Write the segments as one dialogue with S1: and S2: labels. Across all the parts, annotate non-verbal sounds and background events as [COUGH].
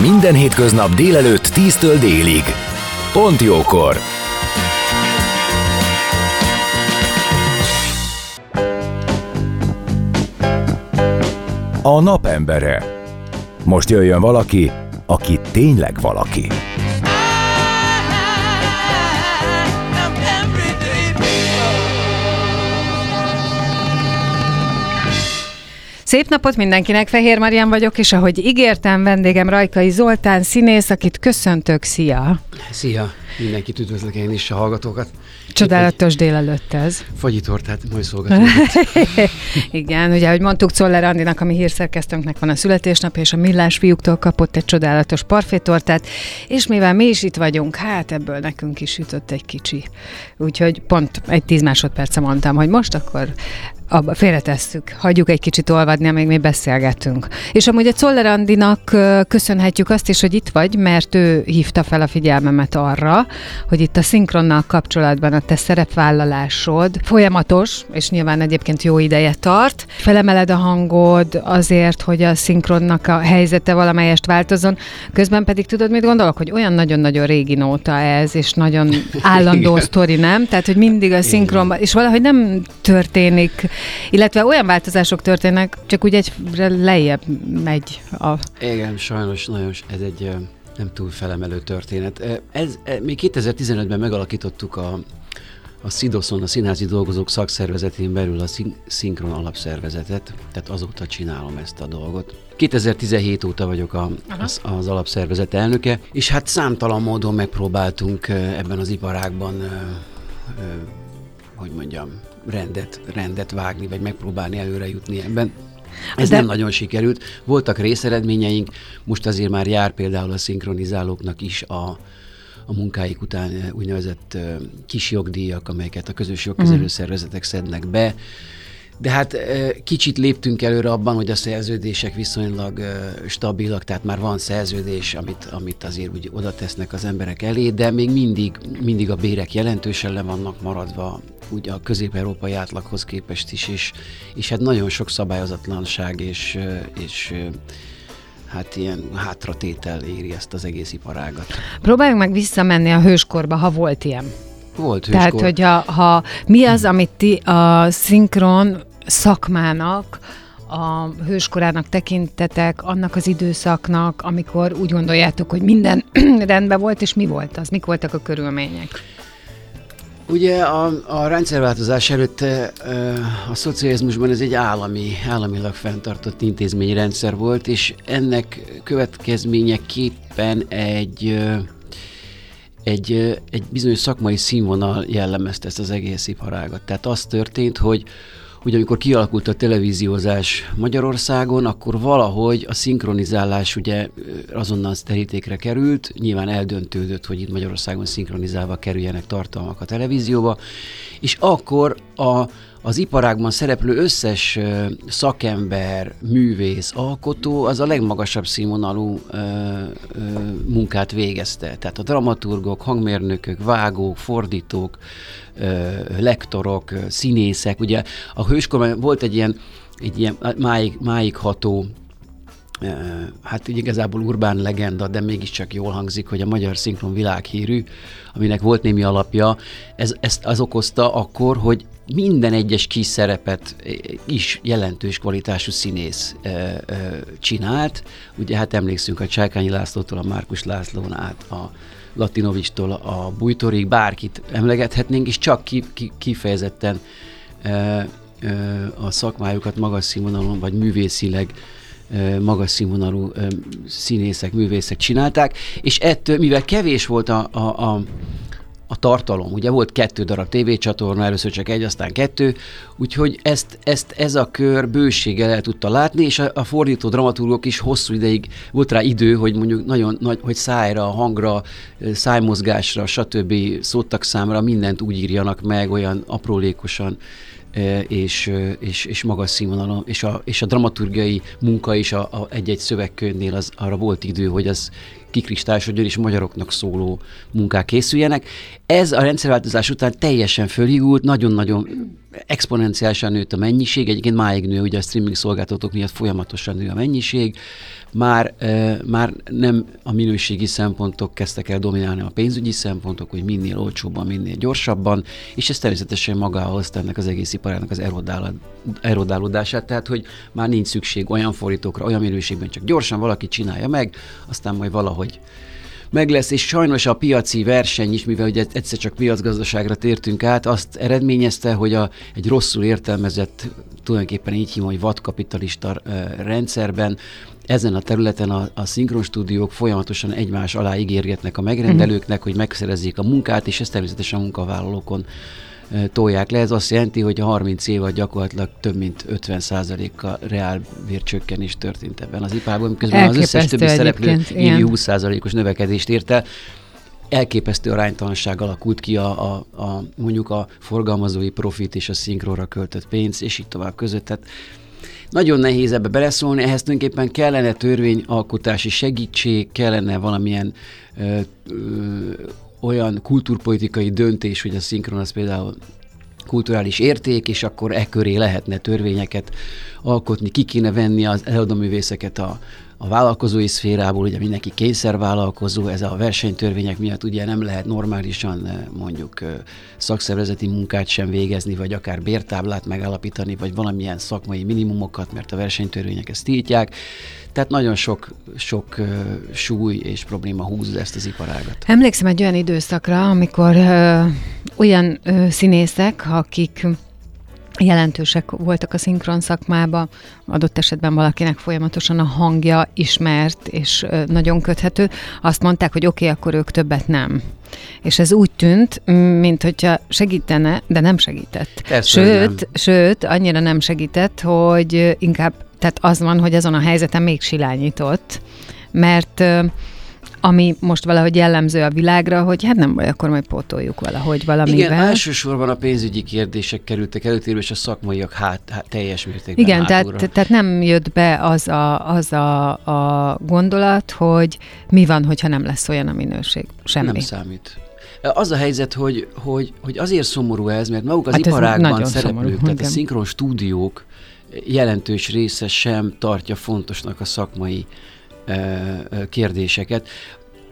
S1: Minden hétköznap délelőtt 10-től délig. Pont jókor! A napembere. Most jöjjön valaki, aki tényleg valaki.
S2: Szép napot mindenkinek, Fehér Marian vagyok, és ahogy ígértem, vendégem Rajkai Zoltán, színész, akit köszöntök, szia!
S3: Szia! Mindenkit üdvözlök én is, a hallgatókat.
S2: Csodálatos délelőtt ez.
S3: Fagyitortát majd szolgatunk. [LAUGHS]
S2: Igen, ugye, ahogy mondtuk, Czoller Andinak, ami hírszerkesztőnknek van a születésnap, és a Millás fiúktól kapott egy csodálatos parfétortát, és mivel mi is itt vagyunk, hát ebből nekünk is sütött egy kicsi. Úgyhogy pont egy tíz másodperce mondtam, hogy most akkor abba félretesszük, hagyjuk egy kicsit olvadni, amíg mi beszélgetünk. És amúgy a Czoller Andinak köszönhetjük azt is, hogy itt vagy, mert ő hívta fel a figyelmemet arra, hogy itt a szinkronnal kapcsolatban a te szerepvállalásod folyamatos, és nyilván egyébként jó ideje tart. Felemeled a hangod azért, hogy a szinkronnak a helyzete valamelyest változon, közben pedig tudod, mit gondolok, hogy olyan nagyon-nagyon régi nóta ez, és nagyon [LAUGHS] állandó sztori, nem? Tehát, hogy mindig a szinkronban, és valahogy nem történik illetve olyan változások történnek, csak úgy egyre lejjebb megy a...
S3: Igen, sajnos nagyon, ez egy nem túl felemelő történet. Ez, mi 2015-ben megalakítottuk a, a SZIDOSZON, a Színházi Dolgozók Szakszervezetén belül a szin- Szinkron Alapszervezetet, tehát azóta csinálom ezt a dolgot. 2017 óta vagyok a, az, az alapszervezet elnöke, és hát számtalan módon megpróbáltunk ebben az iparágban, hogy mondjam, rendet, rendet vágni, vagy megpróbálni előre jutni ebben. Ez De... nem nagyon sikerült. Voltak részeredményeink, most azért már jár például a szinkronizálóknak is a, a munkáik után úgynevezett kis jogdíjak, amelyeket a közös jogkezelő mm. szervezetek szednek be. De hát kicsit léptünk előre abban, hogy a szerződések viszonylag stabilak, tehát már van szerződés, amit, amit azért úgy oda tesznek az emberek elé, de még mindig, mindig a bérek jelentősen le vannak maradva úgy a közép-európai átlaghoz képest is, és, és hát nagyon sok szabályozatlanság és, és hát ilyen hátratétel éri ezt az egész iparágat.
S2: Próbáljunk meg visszamenni a hőskorba, ha volt ilyen.
S3: Volt hőskor.
S2: Tehát, hogy ha, ha mi az, amit ti a szinkron szakmának a hőskorának tekintetek, annak az időszaknak, amikor úgy gondoljátok, hogy minden [CLEARS THROAT] rendben volt, és mi volt az? Mik voltak a körülmények?
S3: Ugye a, a rendszerváltozás előtt a szocializmusban ez egy állami, államilag fenntartott intézményrendszer volt, és ennek következményeképpen egy egy, egy bizonyos szakmai színvonal jellemezte ezt az egész iparágat. Tehát az történt, hogy, hogy amikor kialakult a televíziózás Magyarországon, akkor valahogy a szinkronizálás ugye azonnal terítékre került, nyilván eldöntődött, hogy itt Magyarországon szinkronizálva kerüljenek tartalmak a televízióba, és akkor a, az iparágban szereplő összes szakember, művész, alkotó az a legmagasabb színvonalú munkát végezte. Tehát a dramaturgok, hangmérnökök, vágók, fordítók, lektorok, színészek. Ugye a hőskorban volt egy ilyen, egy ilyen máig, máig ható hát így igazából urbán legenda, de mégiscsak jól hangzik, hogy a magyar szinkron világhírű, aminek volt némi alapja, ez, ezt az okozta akkor, hogy minden egyes kis szerepet is jelentős kvalitású színész e, e, csinált. Ugye hát emlékszünk a Csákányi Lászlótól, a Márkus Lászlón át, a Latinovistól a Bújtorig, bárkit emlegethetnénk, és csak ki, ki, kifejezetten a szakmájukat magas színvonalon, vagy művészileg magas színvonalú színészek, művészek csinálták, és ettől, mivel kevés volt a, a, a a tartalom. Ugye volt kettő darab tévécsatorna, először csak egy, aztán kettő, úgyhogy ezt, ezt ez a kör bőséggel el tudta látni, és a, a fordító dramaturgok is hosszú ideig volt rá idő, hogy mondjuk nagyon nagy, hogy szájra, hangra, szájmozgásra, stb. szóttak számra mindent úgy írjanak meg, olyan aprólékosan, és, és, és magas színvonalon, és a, és a dramaturgiai munka is a, a egy-egy szövegkönyvnél az, arra volt idő, hogy az kikristályosodjon és magyaroknak szóló munkák készüljenek. Ez a rendszerváltozás után teljesen fölhigult, nagyon-nagyon exponenciálisan nőtt a mennyiség, egyébként máig nő, ugye a streaming szolgáltatók miatt folyamatosan nő a mennyiség, már, már nem a minőségi szempontok kezdtek el dominálni a pénzügyi szempontok, hogy minél olcsóbban, minél gyorsabban, és ez természetesen magához ennek az egész iparának az erodálódását, tehát hogy már nincs szükség olyan fordítókra, olyan minőségben, csak gyorsan valaki csinálja meg, aztán majd valahogy meg lesz, és sajnos a piaci verseny is, mivel ugye egyszer csak piacgazdaságra tértünk át, azt eredményezte, hogy a, egy rosszul értelmezett, tulajdonképpen így hívom, hogy vadkapitalista rendszerben ezen a területen a, a szinkronstúdiók folyamatosan egymás alá ígérgetnek a megrendelőknek, hogy megszerezzék a munkát, és ez természetesen a munkavállalókon tolják le. Ez azt jelenti, hogy a 30 év alatt gyakorlatilag több mint 50%-kal reál vércsökkenés történt ebben az ipában, miközben az összes többi szereplő évi 20%-os növekedést ért el elképesztő aránytalanság alakult ki a, a, a, mondjuk a forgalmazói profit és a szinkróra költött pénz, és így tovább között. Tehát nagyon nehéz ebbe beleszólni, ehhez tulajdonképpen kellene törvényalkotási segítség, kellene valamilyen ö, ö, olyan kulturpolitikai döntés, hogy a szinkron az például kulturális érték, és akkor e köré lehetne törvényeket alkotni, ki kéne venni az előadóművészeket a, a vállalkozói szférából, ugye mindenki kényszervállalkozó, ez a versenytörvények miatt ugye nem lehet normálisan eh, mondjuk eh, szakszervezeti munkát sem végezni, vagy akár bértáblát megállapítani, vagy valamilyen szakmai minimumokat, mert a versenytörvények ezt tiltják. Tehát nagyon sok, sok uh, súly és probléma húz ezt az iparágat.
S2: Emlékszem egy olyan időszakra, amikor uh, olyan uh, színészek, akik jelentősek voltak a szinkron szakmába, adott esetben valakinek folyamatosan a hangja ismert és nagyon köthető, azt mondták, hogy oké, okay, akkor ők többet nem. És ez úgy tűnt, mint hogyha segítene, de nem segített.
S3: Persze,
S2: sőt,
S3: nem.
S2: sőt, annyira nem segített, hogy inkább, tehát az van, hogy azon a helyzeten még silányított, mert ami most valahogy jellemző a világra, hogy hát nem baj, akkor majd pótoljuk valahogy valamivel.
S3: Igen, elsősorban a pénzügyi kérdések kerültek előtérbe, és a szakmaiak hát, hát teljes mértékben
S2: Igen, tehát, tehát nem jött be az, a, az a, a gondolat, hogy mi van, hogyha nem lesz olyan a minőség. Semmi.
S3: Nem számít. Az a helyzet, hogy, hogy, hogy azért szomorú ez, mert maguk az hát iparágban szereplők, szomorú, tehát igen. a szinkron stúdiók jelentős része sem tartja fontosnak a szakmai kérdéseket.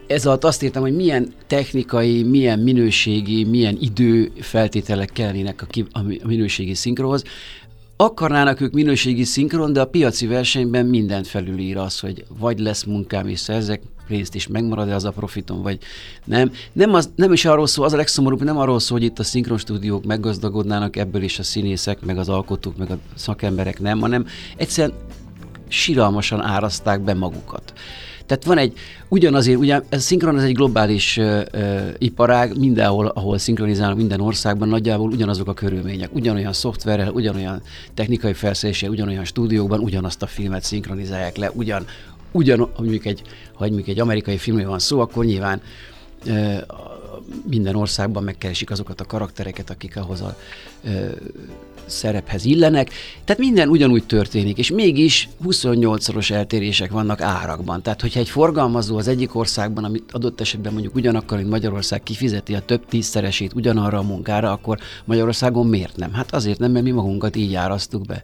S3: Ez alatt azt értem, hogy milyen technikai, milyen minőségi, milyen idő feltételek kellenének a, ki, a minőségi szinkronhoz. Akarnának ők minőségi szinkron, de a piaci versenyben mindent felülír az, hogy vagy lesz munkám és szerzek pénzt, és megmarad-e az a profitom, vagy nem. Nem, az, nem is arról szól, az a legszomorúbb, nem arról szól, hogy itt a szinkron stúdiók meggazdagodnának ebből is a színészek, meg az alkotók, meg a szakemberek nem, hanem egyszerűen siralmasan áraszták be magukat. Tehát van egy, ugyanazért, ugyan, ez szinkron ez egy globális uh, uh, iparág, mindenhol, ahol szinkronizálnak, minden országban nagyjából ugyanazok a körülmények. Ugyanolyan szoftverrel, ugyanolyan technikai felszereléssel, ugyanolyan stúdiókban ugyanazt a filmet szinkronizálják le, ugyan, ugyan, mondjuk egy, ha mondjuk egy amerikai filmről van szó, akkor nyilván uh, minden országban megkeresik azokat a karaktereket, akik ahhoz a szerephez illenek. Tehát minden ugyanúgy történik, és mégis 28-szoros eltérések vannak árakban. Tehát, hogyha egy forgalmazó az egyik országban, amit adott esetben mondjuk ugyanakkor, mint Magyarország kifizeti a több tízszeresét ugyanarra a munkára, akkor Magyarországon miért nem? Hát azért nem, mert mi magunkat így árasztuk be.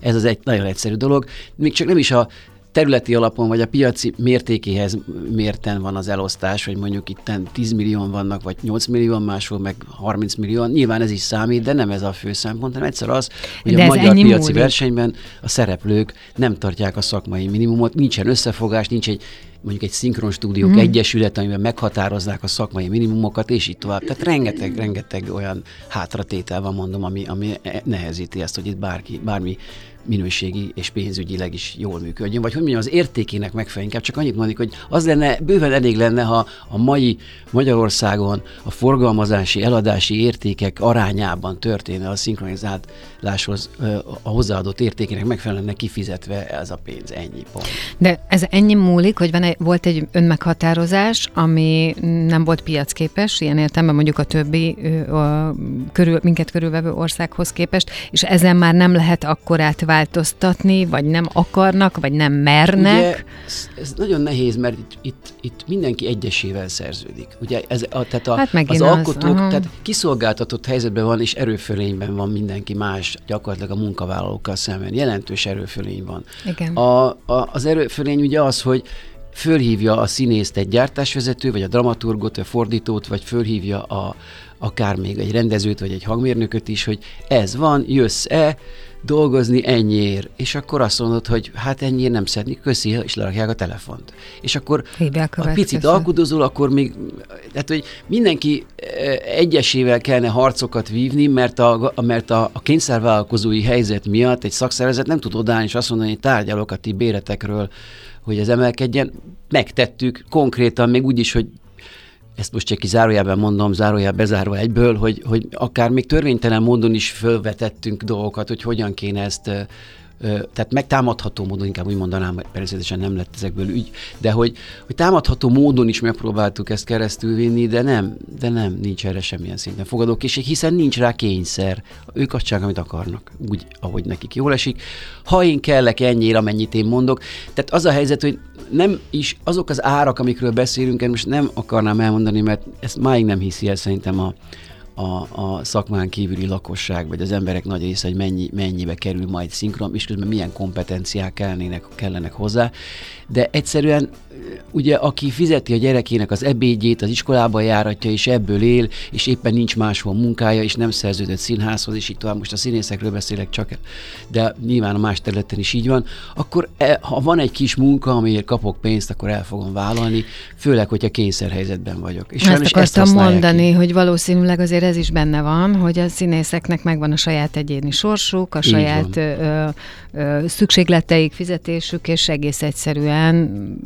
S3: Ez az egy nagyon egyszerű dolog. Még csak nem is a területi alapon, vagy a piaci mértékéhez mérten van az elosztás, hogy mondjuk itt 10 millió vannak, vagy 8 millió, máshol meg 30 millió. Nyilván ez is számít, de nem ez a fő szempont, hanem egyszer az, hogy de a magyar piaci múlik. versenyben a szereplők nem tartják a szakmai minimumot, nincsen összefogás, nincs egy mondjuk egy szinkron stúdiók mm. egyesület, amiben meghatározzák a szakmai minimumokat, és így tovább. Tehát rengeteg, rengeteg olyan hátratétel van, mondom, ami, ami nehezíti ezt, hogy itt bárki, bármi minőségi és pénzügyileg is jól működjön, vagy hogy mondjam, az értékének megfelelően. Inkább csak annyit mondjuk, hogy az lenne, bőven elég lenne, ha a mai Magyarországon a forgalmazási, eladási értékek arányában történne a szinkronizáláshoz a hozzáadott értékének megfelelően kifizetve ez a pénz, ennyi pont.
S2: De ez ennyi múlik, hogy van egy, volt egy önmeghatározás, ami nem volt piacképes, ilyen értelemben mondjuk a többi a, körül, minket körülvevő országhoz képest, és ezen már nem lehet akkorát változtatni, vagy nem akarnak, vagy nem mernek? Ugye,
S3: ez, ez nagyon nehéz, mert itt, itt, itt mindenki egyesével szerződik. Ugye ez, a, tehát a, hát az, az alkotók, aha. tehát kiszolgáltatott helyzetben van, és erőfölényben van mindenki más, gyakorlatilag a munkavállalókkal szemben. Jelentős erőfölény van.
S2: Igen.
S3: A, a, az erőfölény ugye az, hogy fölhívja a színészt egy gyártásvezető, vagy a dramaturgot, vagy a fordítót, vagy fölhívja a, akár még egy rendezőt, vagy egy hangmérnököt is, hogy ez van, jössz-e, dolgozni ennyiért, és akkor azt mondod, hogy hát ennyiért nem szedni, köszi, és lerakják a telefont. És akkor a picit alkudozol, akkor még, tehát hogy mindenki e, egyesével kellene harcokat vívni, mert a, mert a, a kényszervállalkozói helyzet miatt egy szakszervezet nem tud odállni, és azt mondani, hogy tárgyalok a ti béretekről, hogy ez emelkedjen. Megtettük konkrétan, még úgy is, hogy ezt most csak zárójában mondom, zárójában bezárva egyből, hogy, hogy akár még törvénytelen módon is fölvetettünk dolgokat, hogy hogyan kéne ezt tehát megtámadható módon, inkább úgy mondanám, természetesen nem lett ezekből ügy, de hogy, hogy támadható módon is megpróbáltuk ezt keresztül vinni, de nem, de nem, nincs erre semmilyen szinten fogadókészség, hiszen nincs rá kényszer. Ők azt csinálják, amit akarnak, úgy, ahogy nekik jól esik. Ha én kellek ennyire, amennyit én mondok, tehát az a helyzet, hogy nem is azok az árak, amikről beszélünk, én most nem akarnám elmondani, mert ezt máig nem hiszi el szerintem a, a, a szakmán kívüli lakosság, vagy az emberek nagy része, hogy mennyi, mennyibe kerül majd szinkron, és közben milyen kompetenciák kellenek, kellenek hozzá. De egyszerűen ugye aki fizeti a gyerekének az ebédjét, az iskolába járatja, és ebből él, és éppen nincs máshol munkája, és nem szerződött színházhoz, és így tovább, most a színészekről beszélek csak, de nyilván a más területen is így van, akkor e, ha van egy kis munka, amiért kapok pénzt, akkor el fogom vállalni, főleg, hogyha kényszerhelyzetben vagyok.
S2: És ezt akartam ezt mondani, ki. hogy valószínűleg azért ez is benne van, hogy a színészeknek megvan a saját egyéni sorsuk, a így saját ö, ö, szükségleteik, fizetésük, és egész egyszerűen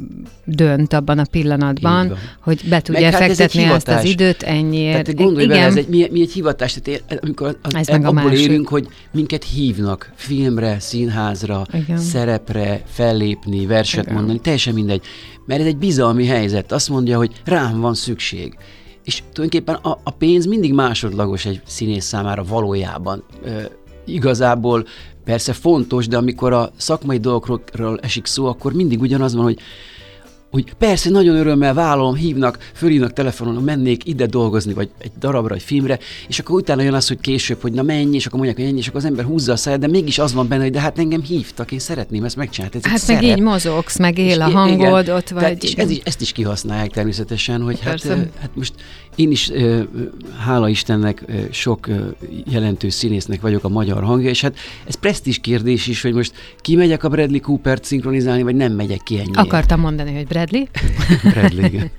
S2: dönt abban a pillanatban, hogy be tudja Meg fektetni hát ezt az időt ennyiért.
S3: Tehát gondolj Igen. bele, ez egy, mi, mi egy hivatás, tehát ér, amikor az, ez abból másik. élünk, hogy minket hívnak filmre, színházra, Igen. szerepre, fellépni, verset Igen. mondani, teljesen mindegy. Mert ez egy bizalmi helyzet. Azt mondja, hogy rám van szükség. És tulajdonképpen a, a pénz mindig másodlagos egy színész számára valójában. Ö, igazából persze fontos, de amikor a szakmai dolgokról esik szó, akkor mindig ugyanaz van, hogy hogy persze, nagyon örömmel vállalom, hívnak, fölhívnak telefonon, mennék ide dolgozni, vagy egy darabra, egy filmre, és akkor utána jön az, hogy később, hogy na menj, és akkor mondják, hogy ennyi, és akkor az ember húzza a száját, de mégis az van benne, hogy de hát engem hívtak, én szeretném ezt megcsinálni. Ez
S2: hát meg szerep. így mozogsz, meg él a hangod igen, ott vagy. Tehát,
S3: és ez ezt is kihasználják természetesen, hogy hát, hát most én is, hála Istennek, sok jelentős színésznek vagyok a magyar hangja, és hát ez presztis kérdés is, hogy most kimegyek a Bradley Cooper-t szinkronizálni, vagy nem megyek ki ennyi.
S2: Akartam mondani, hogy Bradley. [LAUGHS]
S3: Bradley, igen.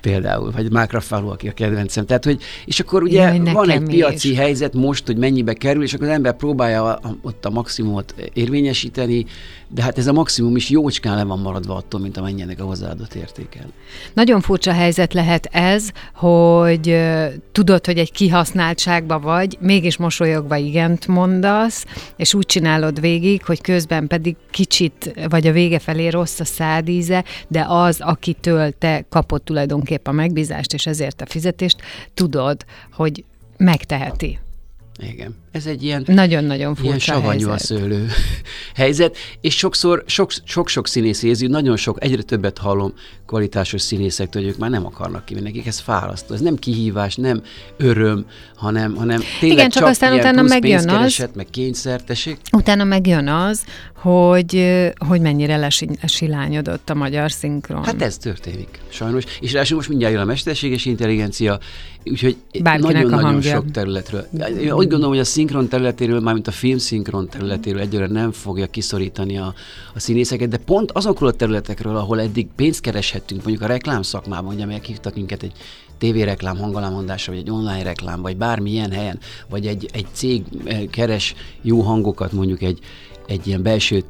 S3: Például, vagy Mark Ruffalo, aki a kedvencem. Tehát, hogy, és akkor ugye Jaj, van egy piaci is. helyzet most, hogy mennyibe kerül, és akkor az ember próbálja a, ott a maximumot érvényesíteni, de hát ez a maximum is jócskán le van maradva attól, mint amennyinek a hozzáadott értékel.
S2: Nagyon furcsa helyzet lehet ez, hogy tudod, hogy egy kihasználtságba vagy, mégis mosolyogva igent mondasz, és úgy csinálod végig, hogy közben pedig kicsit, vagy a vége felé rossz a szádíze, de az, akitől te kapod tulajdonképpen a megbízást, és ezért a fizetést, tudod, hogy megteheti.
S3: Igen. Ez egy ilyen
S2: nagyon-nagyon furcsa ilyen
S3: savanyú helyzet. a szőlő [LAUGHS] helyzet, és sokszor sok-sok színész érzi, nagyon sok, egyre többet hallom kvalitásos színészektől, hogy ők már nem akarnak ki, nekik ez fárasztó. Ez nem kihívás, nem öröm, hanem, hanem tényleg
S2: Igen, csak, csak aztán utána megjön az,
S3: meg kényszer, tessék.
S2: Utána megjön az, hogy, hogy mennyire lesilányodott a magyar szinkron.
S3: Hát ez történik, sajnos. És ráadásul most mindjárt jön a mesterséges intelligencia, úgyhogy
S2: nagyon-nagyon
S3: sok területről. Úgy gondolom, hogy a szinkron területéről, mármint a film szinkron területéről egyre nem fogja kiszorítani a, a színészeket, de pont azokról a területekről, ahol eddig pénzt kereshettünk, mondjuk a reklám szakmában, ugye meghívtak minket egy tévéreklám hangalámondásra, vagy egy online reklám, vagy bármilyen helyen, vagy egy, egy cég eh, keres jó hangokat mondjuk egy, egy ilyen belső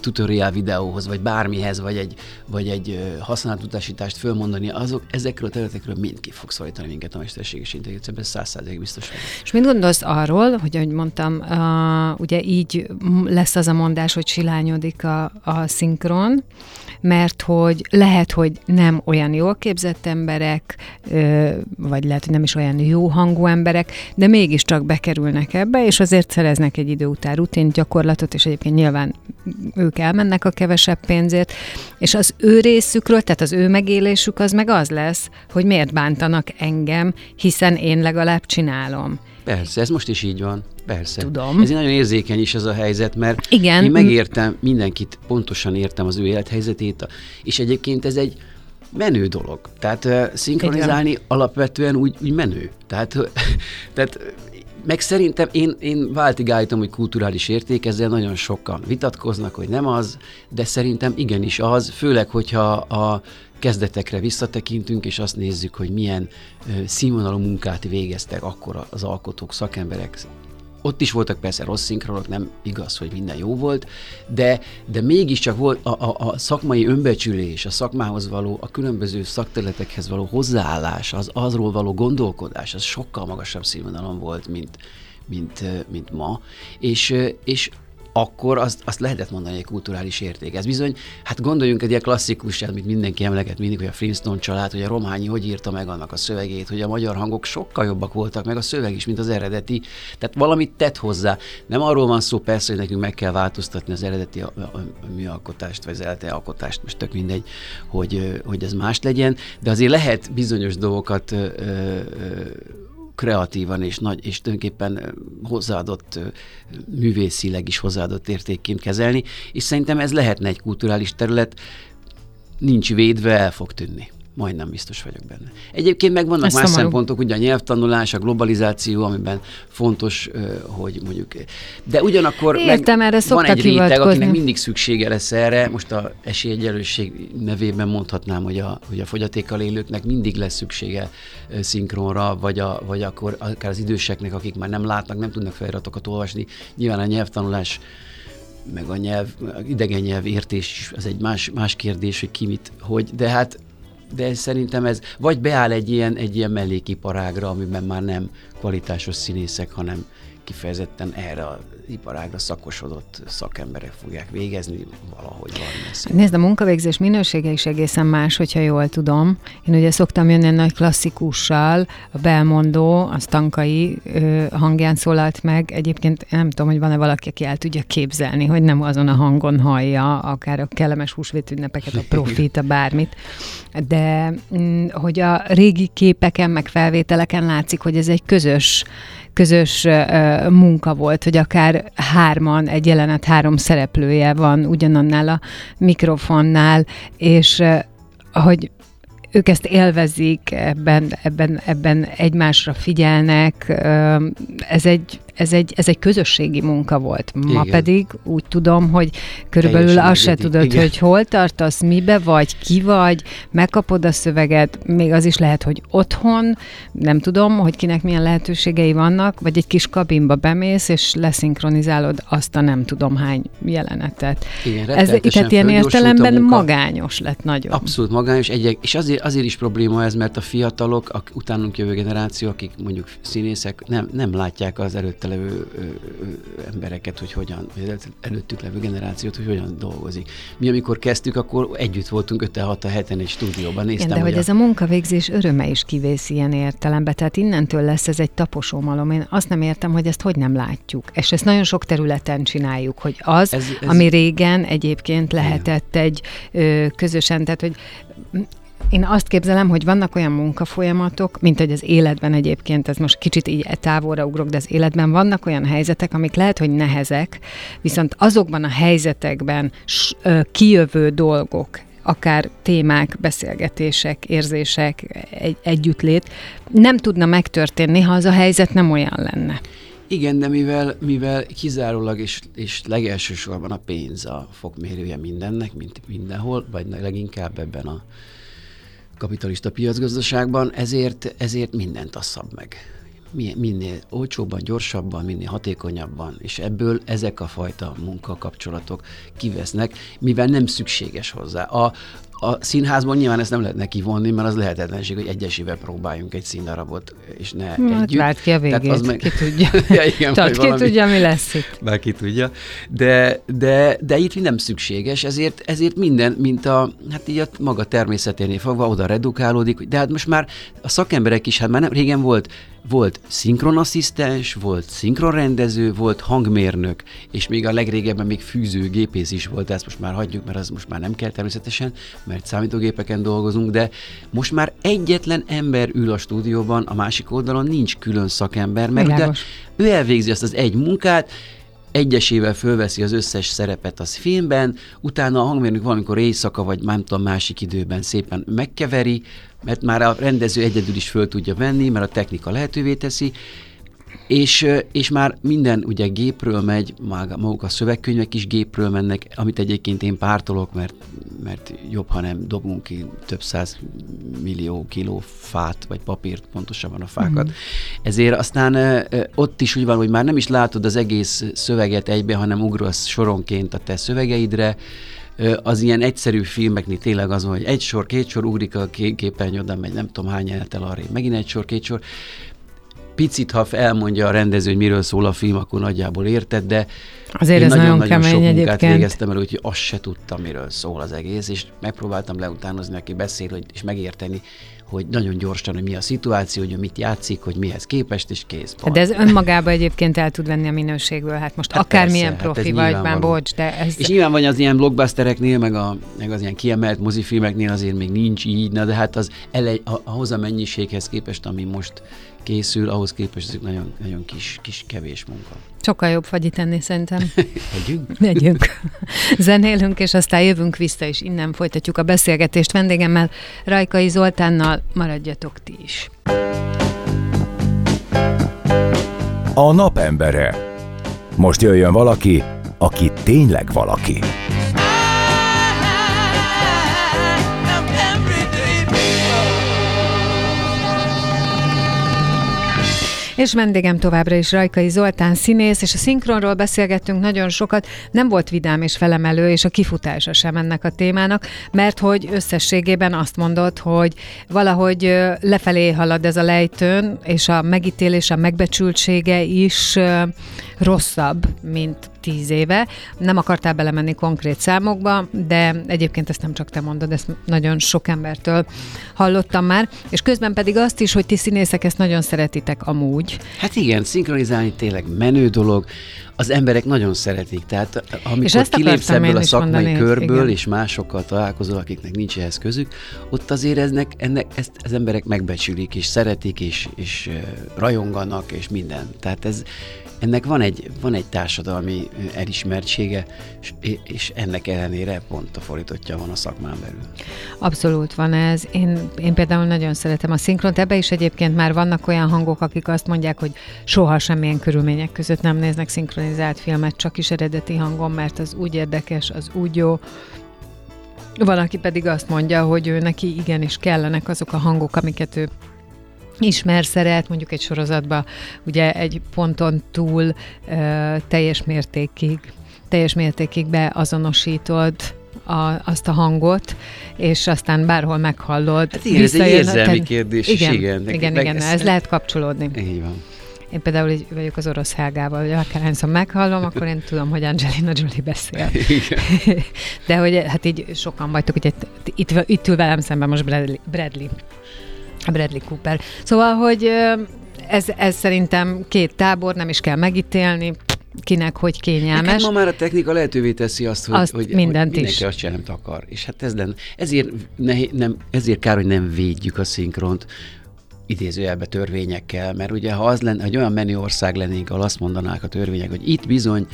S3: tutorial videóhoz, vagy bármihez, vagy egy, vagy egy használatutasítást fölmondani, azok ezekről a területekről mind ki fog szólítani minket a mesterséges intelligencia, ez száz százalék biztos vagyok.
S2: És mit gondolsz arról, hogy ahogy mondtam, uh, ugye így lesz az a mondás, hogy silányodik a, a szinkron, mert hogy lehet, hogy nem olyan jól képzett emberek, vagy lehet, hogy nem is olyan jó hangú emberek, de mégiscsak bekerülnek ebbe, és azért szereznek egy idő után rutin gyakorlatot, és egyébként nyilván ők elmennek a kevesebb pénzért, és az ő részükről, tehát az ő megélésük az meg az lesz, hogy miért bántanak engem, hiszen én legalább csinálom.
S3: Persze, ez most is így van. Persze.
S2: Tudom.
S3: Ez nagyon érzékeny is ez a helyzet, mert Igen. én megértem, mindenkit pontosan értem az ő élethelyzetét, és egyébként ez egy menő dolog. Tehát uh, szinkronizálni Igen. alapvetően úgy, úgy menő. Tehát, [LAUGHS] tehát meg szerintem én, én váltig állítom, hogy kulturális érték, ezzel nagyon sokan vitatkoznak, hogy nem az, de szerintem igenis az, főleg, hogyha a kezdetekre visszatekintünk, és azt nézzük, hogy milyen színvonalú munkát végeztek akkor az alkotók, szakemberek, ott is voltak persze rossz szinkronok, nem igaz, hogy minden jó volt, de, de mégiscsak volt a, a, a szakmai önbecsülés, a szakmához való, a különböző szakterületekhez való hozzáállás, az azról való gondolkodás, az sokkal magasabb színvonalon volt, mint, mint, mint ma. És, és akkor azt, azt lehetett mondani egy kulturális érték. Ez bizony, hát gondoljunk egy ilyen klasszikus, amit mindenki emleget mindig, hogy a Flintstone család, hogy a Rományi hogy írta meg annak a szövegét, hogy a magyar hangok sokkal jobbak voltak, meg a szöveg is, mint az eredeti. Tehát valamit tett hozzá. Nem arról van szó persze, hogy nekünk meg kell változtatni az eredeti a, a, a műalkotást, vagy az eredeti alkotást, most tök mindegy, hogy, hogy ez más legyen, de azért lehet bizonyos dolgokat ö, ö, kreatívan és nagy, és tulajdonképpen hozzáadott, művészileg is hozzáadott értékként kezelni, és szerintem ez lehetne egy kulturális terület, nincs védve, el fog tűnni. Majdnem biztos vagyok benne. Egyébként meg vannak Ez más szomorú. szempontok, ugye a nyelvtanulás, a globalizáció, amiben fontos, hogy mondjuk... De ugyanakkor
S2: Értem,
S3: meg
S2: erre
S3: van egy réteg, akinek mindig szüksége lesz erre. Most a esélyegyelőség nevében mondhatnám, hogy a, hogy a fogyatékkal élőknek mindig lesz szüksége szinkronra, vagy, a, vagy akkor akár az időseknek, akik már nem látnak, nem tudnak feliratokat olvasni. Nyilván a nyelvtanulás meg a nyelv, idegen nyelv értés, az egy más, más kérdés, hogy ki mit, hogy, de hát de szerintem ez vagy beáll egy ilyen, egy ilyen mellékiparágra, amiben már nem kvalitásos színészek, hanem kifejezetten erre a iparágra szakosodott szakemberek fogják végezni valahogy valami
S2: Nézd, a munkavégzés minősége is egészen más, hogyha jól tudom. Én ugye szoktam jönni egy nagy klasszikussal, a Belmondó, a Stankai ö, hangján szólalt meg. Egyébként nem tudom, hogy van-e valaki, aki el tudja képzelni, hogy nem azon a hangon hallja, akár a kellemes húsvétünnepeket, a profit, a bármit. De mm, hogy a régi képeken, meg felvételeken látszik, hogy ez egy közös közös munka volt, hogy akár hárman, egy jelenet három szereplője van ugyanannál a mikrofonnál, és hogy ők ezt élvezik, ebben, ebben, ebben egymásra figyelnek. Ez egy, ez egy, ez egy közösségi munka volt. Ma Igen. pedig úgy tudom, hogy körülbelül Teljesen azt se tudod, Igen. hogy hol tartasz, mibe vagy, ki vagy, megkapod a szöveget, még az is lehet, hogy otthon, nem tudom, hogy kinek milyen lehetőségei vannak, vagy egy kis kabinba bemész, és leszinkronizálod azt a nem tudom hány jelenetet.
S3: Igen,
S2: ez, tehát ilyen értelemben magányos lett nagyon.
S3: Abszolút magányos, egy, és azért, azért is probléma ez, mert a fiatalok, a utánunk jövő generáció, akik mondjuk színészek, nem, nem látják az előtte előtte levő embereket, hogy hogyan, vagy előttük levő generációt, hogy hogyan dolgozik. Mi, amikor kezdtük, akkor együtt voltunk 5-6 a heten egy stúdióban. Néztem,
S2: Igen, de hogy, hogy a... ez a munkavégzés öröme is kivész ilyen értelembe, tehát innentől lesz ez egy taposómalom. Én azt nem értem, hogy ezt hogy nem látjuk. És ezt nagyon sok területen csináljuk, hogy az, ez, ez... ami régen egyébként lehetett Igen. egy ö, közösen, tehát hogy én azt képzelem, hogy vannak olyan munkafolyamatok, mint hogy az életben egyébként, ez most kicsit így távolra ugrok, de az életben vannak olyan helyzetek, amik lehet, hogy nehezek, viszont azokban a helyzetekben kijövő dolgok, akár témák, beszélgetések, érzések, egy, együttlét, nem tudna megtörténni, ha az a helyzet nem olyan lenne.
S3: Igen, de mivel, mivel kizárólag és, és legelsősorban a pénz a fokmérője mindennek, mint mindenhol, vagy leginkább ebben a kapitalista piacgazdaságban, ezért, ezért mindent asszab meg minél olcsóbban, gyorsabban, minél hatékonyabban, és ebből ezek a fajta munkakapcsolatok kivesznek, mivel nem szükséges hozzá. A, a színházban nyilván ezt nem lehet neki vonni, mert az lehetetlenség, hogy egyesével próbáljunk egy színdarabot, és ne hát együtt.
S2: Várt ki a végét, az meg... ki tudja. [LAUGHS] ja, igen, Tehát ki tudja, mi lesz itt.
S3: Bár ki tudja. De, de, de itt nem szükséges, ezért, ezért minden, mint a, hát így a maga természeténél fogva oda redukálódik, de hát most már a szakemberek is, hát már nem, régen volt volt szinkronasszisztens, volt szinkronrendező, volt hangmérnök, és még a legrégebben még fűző gépész is volt, ezt most már hagyjuk, mert az most már nem kell természetesen, mert számítógépeken dolgozunk, de most már egyetlen ember ül a stúdióban, a másik oldalon nincs külön szakember, mert ugye ő elvégzi azt az egy munkát, egyesével fölveszi az összes szerepet az filmben, utána a hangmérnök valamikor éjszaka, vagy nem tudom, másik időben szépen megkeveri, mert már a rendező egyedül is föl tudja venni, mert a technika lehetővé teszi, és, és már minden ugye gépről megy, maguk a szövegkönyvek is gépről mennek, amit egyébként én pártolok, mert, mert jobb, ha nem dobunk ki több száz millió kiló fát, vagy papírt, pontosabban a fákat. Mm. Ezért aztán ott is úgy van, hogy már nem is látod az egész szöveget egybe, hanem ugrasz soronként a te szövegeidre, az ilyen egyszerű filmeknél tényleg az, hogy egy sor, két sor ugrik a képernyő, oda megy nem tudom hány el arra, megint egy sor, két sor, picit, ha elmondja a rendező, hogy miről szól a film, akkor nagyjából érted, de
S2: Azért én ez nagyon,
S3: sok munkát
S2: egyébként.
S3: végeztem el, úgyhogy azt se tudtam, miről szól az egész, és megpróbáltam leutánozni, aki beszél, hogy, és megérteni, hogy nagyon gyorsan, hogy mi a szituáció, hogy mit játszik, hogy mihez képest, és kész.
S2: Pont. De ez önmagában egyébként el tud venni a minőségből. Hát most hát akármilyen persze, profi hát vagy, már bocs, de ez...
S3: És nyilván van az ilyen blockbustereknél, meg, a, meg az ilyen kiemelt mozifilmeknél azért még nincs így, na de hát az ele, ahhoz a mennyiséghez képest, ami most készül, ahhoz képest ez nagyon, nagyon kis, kis kevés munka.
S2: Sokkal jobb fagyit enni szerintem. [LAUGHS]
S3: Együnk?
S2: Együnk. Zenélünk, és aztán jövünk vissza, és innen folytatjuk a beszélgetést vendégemmel, Rajkai Zoltánnal. Maradjatok ti is.
S1: A napembere. Most jöjjön valaki, aki tényleg valaki.
S2: És vendégem továbbra is Rajkai Zoltán színész, és a szinkronról beszélgettünk nagyon sokat. Nem volt vidám és felemelő, és a kifutása sem ennek a témának, mert hogy összességében azt mondod, hogy valahogy lefelé halad ez a lejtőn, és a megítélés, a megbecsültsége is rosszabb, mint tíz éve. Nem akartál belemenni konkrét számokba, de egyébként ezt nem csak te mondod, ezt nagyon sok embertől hallottam már, és közben pedig azt is, hogy ti színészek ezt nagyon szeretitek amúgy.
S3: Hát igen, szinkronizálni tényleg menő dolog, az emberek nagyon szeretik, tehát amikor kilépsz ebből a szakmai mondani, körből, igen. és másokkal találkozol, akiknek nincs ehhez közük, ott azért eznek, ennek, ezt az emberek megbecsülik, és szeretik, és, és rajonganak, és minden. Tehát ez, ennek van egy, van egy társadalmi elismertsége, és, és ennek ellenére pont a fordítottja van a szakmán belül.
S2: Abszolút van ez. Én, én például nagyon szeretem a szinkront. Ebbe is egyébként már vannak olyan hangok, akik azt mondják, hogy soha semmilyen körülmények között nem néznek szinkronizált filmet, csak is eredeti hangon, mert az úgy érdekes, az úgy jó. Valaki pedig azt mondja, hogy ő neki igenis kellenek azok a hangok, amiket ő ismer, szeret, mondjuk egy sorozatba ugye egy ponton túl ö, teljes mértékig teljes mértékig beazonosítod a, azt a hangot, és aztán bárhol meghallod.
S3: Hát igen, ez egy érzelmi kérdés
S2: igen,
S3: is, igen.
S2: Igen, igen, ez, ez lehet kapcsolódni.
S3: Így van.
S2: Én például így vagyok az orosz Hágával, hogy akárhányszor meghallom, akkor én tudom, hogy Angelina Jolie beszél. [LAUGHS] [LAUGHS] De hogy hát így sokan vagytok, ugye itt, itt ül velem szemben most Bradley, Bradley Bradley Cooper. Szóval, hogy ez, ez szerintem két tábor, nem is kell megítélni, kinek hogy kényelmes. Nekem
S3: ma már a technika lehetővé teszi azt, hogy,
S2: azt
S3: hogy,
S2: mindent
S3: hogy mindenki
S2: is.
S3: azt sem akar. És hát ez lenne, ezért, ne, nem, ezért kár, hogy nem védjük a szinkront, idézőjelbe törvényekkel, mert ugye ha az lenne, hogy olyan menő ország lennénk, ahol azt mondanák a törvények, hogy itt bizony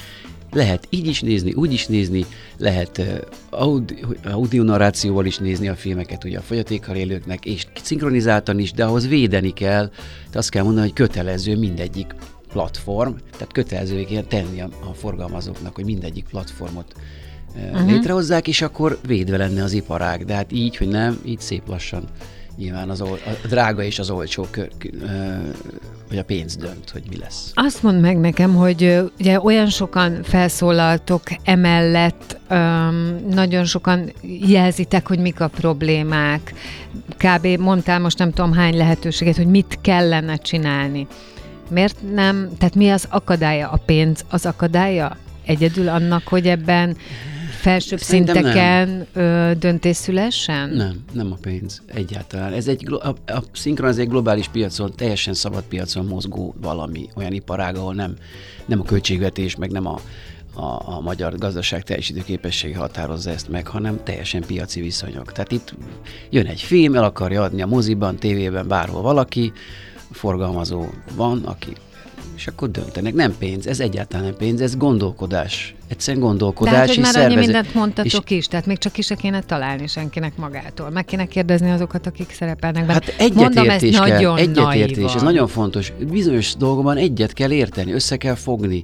S3: lehet így is nézni, úgy is nézni, lehet audi, audio narrációval is nézni a filmeket, ugye a fogyatékkal élőknek, és szinkronizáltan is, de ahhoz védeni kell, de azt kell mondani, hogy kötelező mindegyik platform, tehát kötelezővé kell tenni a, a forgalmazóknak, hogy mindegyik platformot uh-huh. létrehozzák, és akkor védve lenne az iparág. De hát így, hogy nem, így szép lassan nyilván az ol, a drága és az olcsó kör, vagy a pénz dönt, hogy mi lesz.
S2: Azt mondd meg nekem, hogy ugye olyan sokan felszólaltok emellett, nagyon sokan jelzitek, hogy mik a problémák. Kb. mondtál most nem tudom hány lehetőséget, hogy mit kellene csinálni. Miért nem, tehát mi az akadálya? A pénz az akadálya? Egyedül annak, hogy ebben felsőbb Szerintem szinteken nem. döntés szülessen?
S3: Nem, nem a pénz egyáltalán. Ez egy, a, a szinkron ez egy globális piacon, teljesen szabad piacon mozgó valami, olyan iparág, ahol nem, nem a költségvetés, meg nem a, a, a magyar gazdaság teljesítő képessége határozza ezt meg, hanem teljesen piaci viszonyok. Tehát itt jön egy film, el akarja adni a moziban, tévében, bárhol valaki, forgalmazó van, aki és akkor döntenek. Nem pénz, ez egyáltalán nem pénz, ez gondolkodás. Egyszerűen gondolkodás
S2: Tehát, hogy már szervezet. annyi mindent mondtatok és is, tehát még csak ki se kéne találni senkinek magától. Meg kéne kérdezni azokat, akik szerepelnek benne.
S3: Hát egyetértés kell, nagyon egyetértés, ez nagyon fontos. Bizonyos dolgokban egyet kell érteni, össze kell fogni.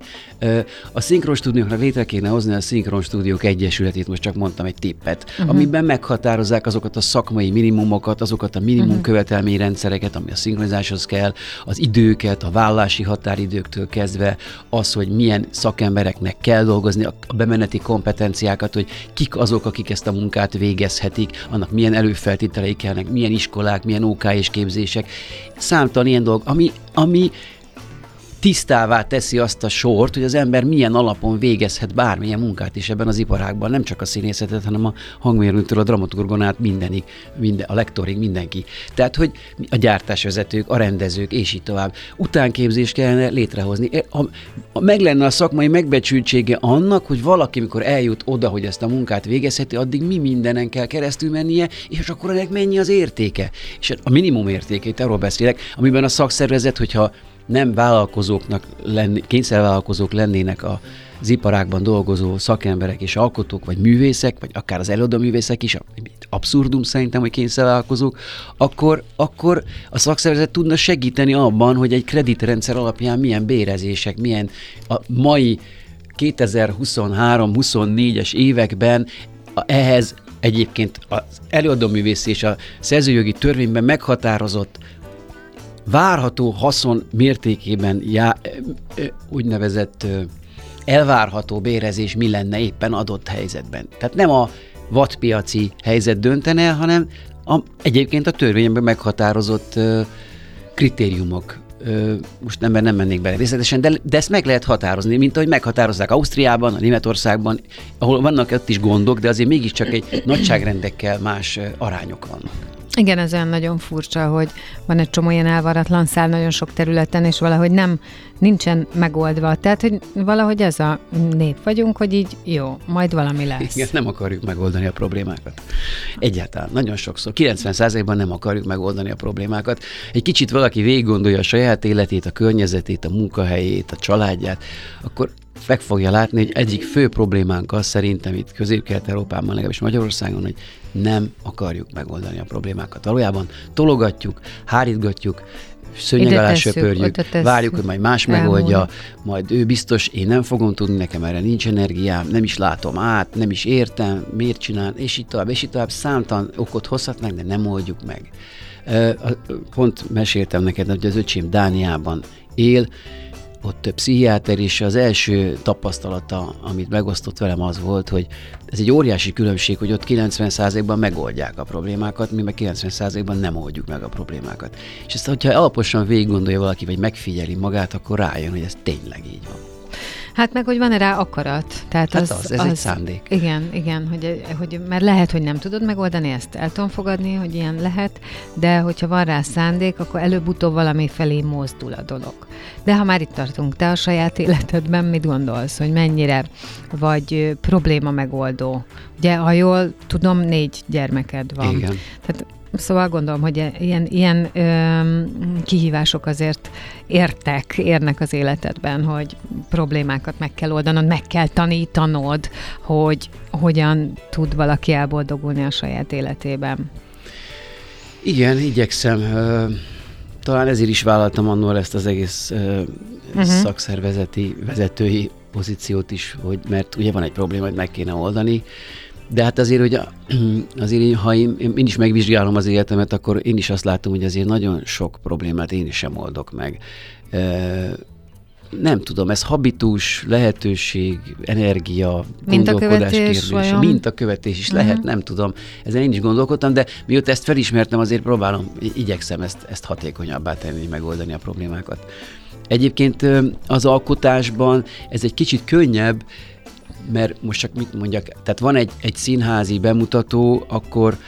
S3: A szinkron stúdiókra létre kéne hozni a szinkron stúdiók egyesületét, most csak mondtam egy tippet, uh-huh. amiben meghatározzák azokat a szakmai minimumokat, azokat a minimum uh-huh. követelményrendszereket, ami a szinkronizáshoz kell, az időket, a vállási határidőktől kezdve, az, hogy milyen szakembereknek kell dolgozni, kidolgozni a bemeneti kompetenciákat, hogy kik azok, akik ezt a munkát végezhetik, annak milyen előfeltételei kellnek, milyen iskolák, milyen OK és képzések. Számtalan ilyen dolog, ami, ami tisztává teszi azt a sort, hogy az ember milyen alapon végezhet bármilyen munkát is ebben az iparágban, nem csak a színészetet, hanem a hangmérnöktől a dramaturgon át mindenig, minden, a lektorig mindenki. Tehát, hogy a gyártásvezetők, a rendezők, és így tovább. Utánképzést kellene létrehozni. E, a, a, meg lenne a szakmai megbecsültsége annak, hogy valaki, mikor eljut oda, hogy ezt a munkát végezheti, addig mi mindenen kell keresztül mennie, és akkor ennek mennyi az értéke. És a minimum értékét, arról beszélek, amiben a szakszervezet, hogyha nem vállalkozóknak lenni, kényszervállalkozók lennének a, az iparákban dolgozó szakemberek és alkotók, vagy művészek, vagy akár az előadó művészek is, abszurdum szerintem, hogy kényszervállalkozók, akkor, akkor a szakszervezet tudna segíteni abban, hogy egy kreditrendszer alapján milyen bérezések, milyen a mai 2023-24-es években ehhez egyébként az előadóművész és a szerzőjogi törvényben meghatározott várható haszon mértékében já, úgynevezett elvárható bérezés mi lenne éppen adott helyzetben. Tehát nem a vadpiaci helyzet döntene, hanem a, egyébként a törvényben meghatározott kritériumok most nem, nem mennék bele részletesen, de, de ezt meg lehet határozni, mint ahogy meghatározzák Ausztriában, a Németországban, ahol vannak ott is gondok, de azért mégiscsak egy nagyságrendekkel más arányok vannak.
S2: Igen, ez olyan nagyon furcsa, hogy van egy csomó ilyen elvaratlan szál nagyon sok területen, és valahogy nem, nincsen megoldva. Tehát, hogy valahogy ez a nép vagyunk, hogy így jó, majd valami lesz.
S3: Igen, nem akarjuk megoldani a problémákat. Egyáltalán, nagyon sokszor. 90%-ban nem akarjuk megoldani a problémákat. Egy kicsit valaki végig gondolja a saját életét, a környezetét, a munkahelyét, a családját, akkor meg fogja látni, hogy egyik fő problémánk az szerintem itt Közép-Kelet-Európában, legalábbis Magyarországon, hogy nem akarjuk megoldani a problémákat. Valójában tologatjuk, hárítgatjuk, szőnyeg alá söpörjük, várjuk, hogy majd más elmúl. megoldja, majd ő biztos, én nem fogom tudni, nekem erre nincs energiám, nem is látom át, nem is értem, miért csinál, és így tovább, és így tovább számtalan okot hozhatnak, de nem oldjuk meg. Pont meséltem neked, hogy az öcsém Dániában él, ott pszichiáter, és az első tapasztalata, amit megosztott velem az volt, hogy ez egy óriási különbség, hogy ott 90%-ban megoldják a problémákat, mi meg 90%-ban nem oldjuk meg a problémákat. És ezt, hogyha alaposan végig gondolja valaki, vagy megfigyeli magát, akkor rájön, hogy ez tényleg így van.
S2: Hát meg, hogy van-e rá akarat.
S3: Tehát hát az, az, ez az, egy szándék.
S2: Igen, igen, hogy, hogy mert lehet, hogy nem tudod megoldani, ezt el tudom fogadni, hogy ilyen lehet, de hogyha van rá szándék, akkor előbb-utóbb valami felé mozdul a dolog. De ha már itt tartunk, te a saját [LAUGHS] életedben mit gondolsz, hogy mennyire vagy probléma megoldó? Ugye, ha jól tudom, négy gyermeked van.
S3: Igen.
S2: Tehát Szóval gondolom, hogy ilyen, ilyen ö, kihívások azért értek, érnek az életedben, hogy problémákat meg kell oldanod, meg kell tanítanod, hogy hogyan tud valaki elboldogulni a saját életében.
S3: Igen, igyekszem. talán ezért is vállaltam annól ezt az egész uh, uh-huh. szakszervezeti, vezetői pozíciót is, hogy mert ugye van egy probléma, hogy meg kéne oldani, de hát azért, hogy [CLEARS THROAT] azért én, ha én, én is megvizsgálom az életemet, akkor én is azt látom, hogy azért nagyon sok problémát én is sem oldok meg. Nem tudom, ez habitus, lehetőség, energia, gondolkodás kérdése. Mint a követés is uh-huh. lehet, nem tudom. Ezen én is gondolkodtam, de mióta ezt felismertem, azért próbálom, igyekszem ezt, ezt hatékonyabbá tenni, megoldani a problémákat. Egyébként az alkotásban ez egy kicsit könnyebb, mert most csak mit mondjak, tehát van egy, egy színházi bemutató, akkor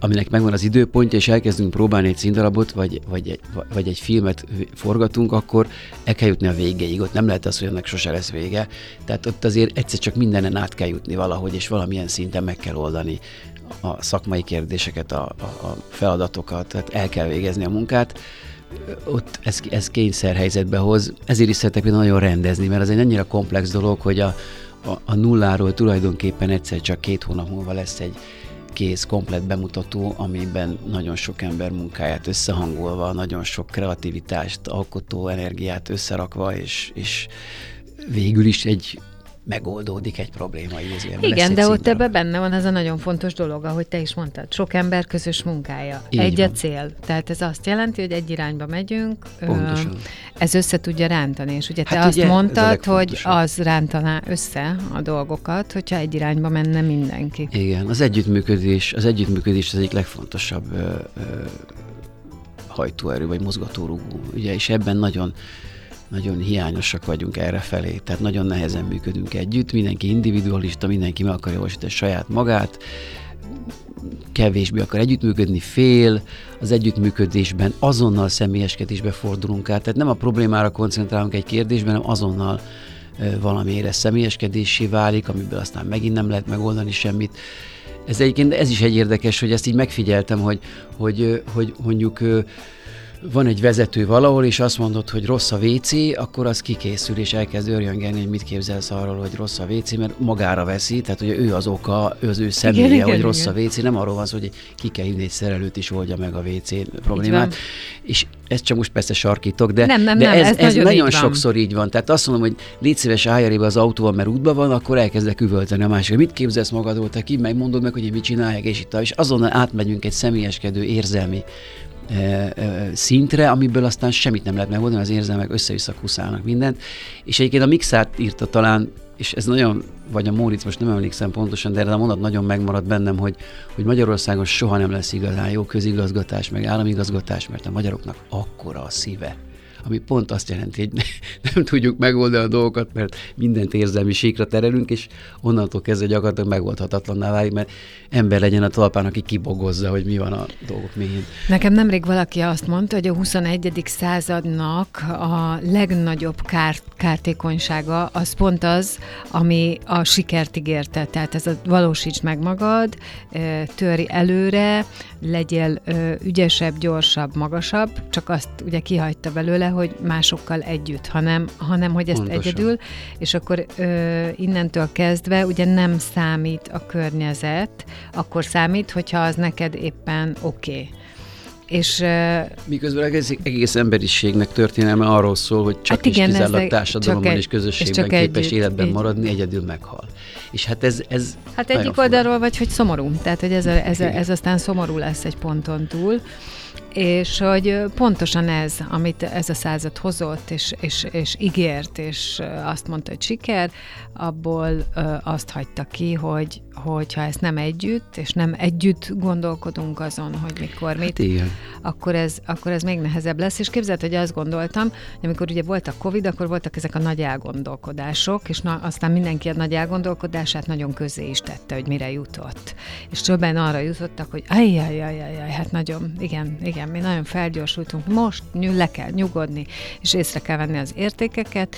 S3: aminek megvan az időpontja, és elkezdünk próbálni egy színdarabot, vagy, vagy, egy, vagy egy filmet forgatunk, akkor el kell jutni a végéig. Ott nem lehet az, hogy ennek sose lesz vége. Tehát ott azért egyszer csak mindenen át kell jutni valahogy, és valamilyen szinten meg kell oldani a szakmai kérdéseket, a, a, a feladatokat, tehát el kell végezni a munkát ott ez, ez kényszerhelyzetbe hoz. Ezért is szeretek nagyon rendezni, mert az egy annyira komplex dolog, hogy a, a, a nulláról tulajdonképpen egyszer csak két hónap múlva lesz egy kész, komplet bemutató, amiben nagyon sok ember munkáját összehangolva, nagyon sok kreativitást, alkotó energiát összerakva, és, és végül is egy megoldódik egy probléma.
S2: Idézőjelben Igen, de ott ebben benne van ez a nagyon fontos dolog, ahogy te is mondtad, sok ember közös munkája. Így egy van. a cél. Tehát ez azt jelenti, hogy egy irányba megyünk, Pontosan. ez össze tudja rántani. És ugye te hát azt ugye, mondtad, hogy az rántaná össze a dolgokat, hogyha egy irányba menne mindenki.
S3: Igen, az együttműködés, az együttműködés az egyik legfontosabb ö, ö, hajtóerő, vagy mozgatórugó. Ugye, és ebben nagyon nagyon hiányosak vagyunk erre felé, tehát nagyon nehezen működünk együtt, mindenki individualista, mindenki meg akarja valósítani saját magát, kevésbé akar együttműködni, fél, az együttműködésben azonnal személyeskedésbe fordulunk át, tehát nem a problémára koncentrálunk egy kérdésben, hanem azonnal valamiére személyeskedésé válik, amiből aztán megint nem lehet megoldani semmit. Ez egyébként ez is egy érdekes, hogy ezt így megfigyeltem, hogy, hogy, hogy mondjuk van egy vezető valahol, és azt mondod, hogy rossz a WC, akkor az kikészül, és elkezd örjöngelni, hogy mit képzelsz arról, hogy rossz a WC, mert magára veszi, tehát hogy ő az oka, ő az ő személye, igen, hogy igen, rossz igen. a WC, nem arról van szó, hogy ki kell hívni egy szerelőt is oldja meg a WC problémát. És ez csak most persze sarkítok, de,
S2: nem, nem,
S3: de
S2: nem,
S3: ez, ez,
S2: ez
S3: nagyon, nagyon
S2: így
S3: sokszor így van. Tehát azt mondom, hogy légy szíves állj az autóval, mert útban van, akkor elkezdek üvölteni a másik. Mit képzelsz magadról, te ki, megmondod meg, hogy én mit csinálják, és itt, és azonnal átmegyünk egy személyeskedő érzelmi szintre, amiből aztán semmit nem lehet megoldani, az érzelmek össze-vissza kuszálnak mindent. És egyébként a Mixát írta talán, és ez nagyon, vagy a Móricz, most nem emlékszem pontosan, de erre a mondat nagyon megmaradt bennem, hogy, hogy Magyarországon soha nem lesz igazán jó közigazgatás, meg államigazgatás, mert a magyaroknak akkora a szíve, ami pont azt jelenti, hogy [LAUGHS] nem tudjuk megoldani a dolgokat, mert mindent érzelmi síkra terelünk, és onnantól kezdve gyakorlatilag megoldhatatlanná válik, mert ember legyen a talpán, aki kibogozza, hogy mi van a dolgok mélyén.
S2: Nekem nemrég valaki azt mondta, hogy a 21. századnak a legnagyobb kár, kártékonysága az pont az, ami a sikert ígérte. Tehát ez a valósíts meg magad, töri előre, legyél ügyesebb, gyorsabb, magasabb, csak azt ugye kihagyta belőle, hogy másokkal együtt, hanem, hanem hogy ezt Pontosan. egyedül, és akkor ö, innentől kezdve ugye nem számít a környezet, akkor számít, hogyha az neked éppen oké. Okay. És,
S3: Miközben egész, egész emberiségnek történelme arról szól, hogy csak hát igen, is kizárólag társadalomban egy, és közösségben képes együtt, életben így. maradni, egyedül meghal. És hát ez, ez
S2: Hát egyik oldalról vagy, hogy szomorú. Tehát, hogy ez, a, ez, a, ez aztán szomorú lesz egy ponton túl és hogy pontosan ez, amit ez a század hozott, és, és, és ígért, és azt mondta, hogy siker, abból azt hagyta ki, hogy, hogyha ezt nem együtt, és nem együtt gondolkodunk azon, hogy mikor mit, hát igen. Akkor, ez, akkor ez még nehezebb lesz. És képzeld, hogy azt gondoltam, hogy amikor ugye volt a Covid, akkor voltak ezek a nagy elgondolkodások, és na, aztán mindenki a nagy elgondolkodását nagyon közé is tette, hogy mire jutott. És többen arra jutottak, hogy ajjajajajaj, hát nagyon, igen, igen, mi nagyon felgyorsultunk, most le kell nyugodni, és észre kell venni az értékeket,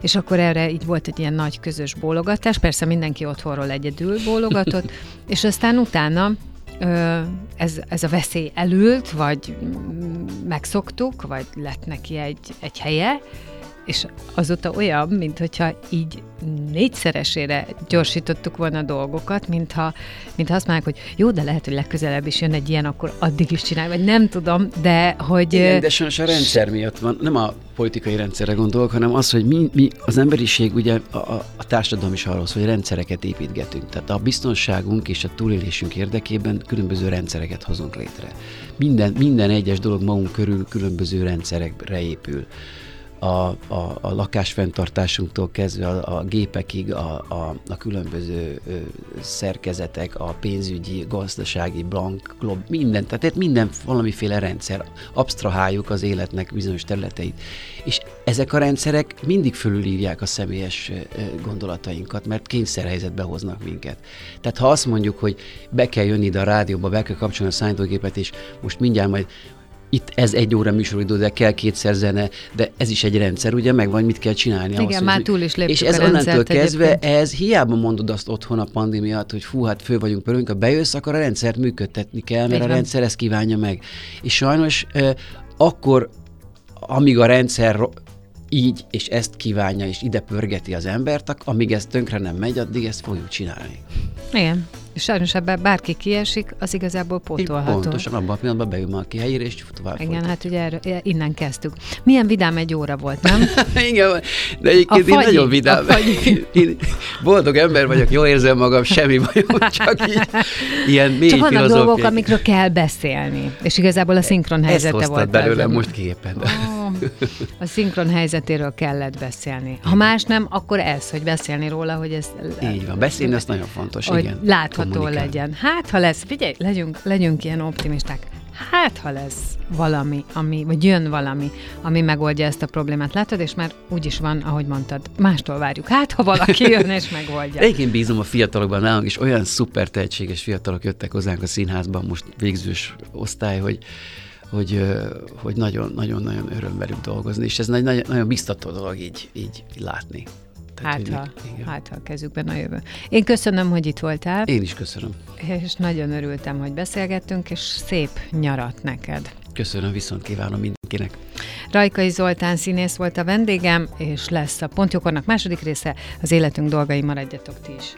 S2: és akkor erre így volt egy ilyen nagy közös bólogatás, persze mindenki otthonról egyedül bólogatott, [LAUGHS] és aztán utána ez, ez a veszély elült, vagy megszoktuk, vagy lett neki egy, egy helye, és azóta olyan, mint hogyha így négyszeresére gyorsítottuk volna a dolgokat, mintha, mintha azt mondják, hogy jó, de lehet, hogy legközelebb is jön egy ilyen, akkor addig is csinálj, vagy nem tudom, de hogy...
S3: Igen, de sajnos a rendszer miatt van, nem a politikai rendszerre gondolok, hanem az, hogy mi, mi az emberiség, ugye a, a, a társadalom is arról szól, hogy rendszereket építgetünk. Tehát a biztonságunk és a túlélésünk érdekében különböző rendszereket hozunk létre. Minden, minden egyes dolog magunk körül különböző rendszerekre épül a, a, a lakásfenntartásunktól kezdve a, a gépekig, a, a, a különböző ö, szerkezetek, a pénzügyi, gazdasági, blank, glob, minden, tehát minden valamiféle rendszer, absztraháljuk az életnek bizonyos területeit. És ezek a rendszerek mindig fölülírják a személyes gondolatainkat, mert kényszerhelyzetbe hoznak minket. Tehát ha azt mondjuk, hogy be kell jönni ide a rádióba, be kell kapcsolni a számítógépet, és most mindjárt majd itt ez egy óra műsoridő, de kell kétszer zene, de ez is egy rendszer, ugye, meg van, mit kell csinálni.
S2: Igen, ahhoz, már túl is
S3: És ez onnantól kezdve, egyébként. ez hiába mondod azt otthon a pandémia hogy fú, hát fő vagyunk pörünk, ha bejössz, akkor a rendszert működtetni kell, mert Igen. a rendszer ezt kívánja meg. És sajnos eh, akkor, amíg a rendszer így, és ezt kívánja, és ide pörgeti az embert, amíg ez tönkre nem megy, addig ezt fogjuk csinálni.
S2: Igen. És sajnos ebben bárki kiesik, az igazából pótolható.
S3: Pontosan abban a pillanatban beül a ki helyére, és tovább
S2: Igen, folytat. hát ugye erről, innen kezdtük. Milyen vidám egy óra volt, nem? [LAUGHS]
S3: Igen, de egyébként én nagyon vidám. [LAUGHS] Én boldog ember vagyok, jól érzem magam, semmi bajom, [LAUGHS] csak így ilyen mély Csak
S2: vannak dolgok, amikről kell beszélni. És igazából a szinkron helyzete Ezt volt.
S3: belőle most képen.
S2: Oh, a szinkron helyzetéről kellett beszélni. Ha más nem, akkor ez, hogy beszélni róla, hogy ez...
S3: Így van, beszélni, ez nagyon fontos,
S2: hogy
S3: igen.
S2: Látható legyen. Hát, ha lesz, figyelj, legyünk, legyünk ilyen optimisták. Hát, ha lesz valami, ami, vagy jön valami, ami megoldja ezt a problémát. Látod, és már úgy is van, ahogy mondtad, mástól várjuk. Hát, ha valaki [LAUGHS] jön és megoldja.
S3: Én bízom a fiatalokban, nálunk is olyan szuper tehetséges fiatalok jöttek hozzánk a színházban, most végzős osztály, hogy hogy, hogy nagyon, nagyon, nagyon öröm velük dolgozni, és ez nagyon, nagyon biztató dolog így, így látni.
S2: Tehát, hát, ha, hát, ha a kezükben a jövő. Én köszönöm, hogy itt voltál.
S3: Én is köszönöm.
S2: És nagyon örültem, hogy beszélgettünk, és szép nyarat neked.
S3: Köszönöm, viszont kívánom mindenkinek.
S2: Rajkai Zoltán színész volt a vendégem, és lesz a Pontjókornak második része, az életünk dolgai, maradjatok ti is.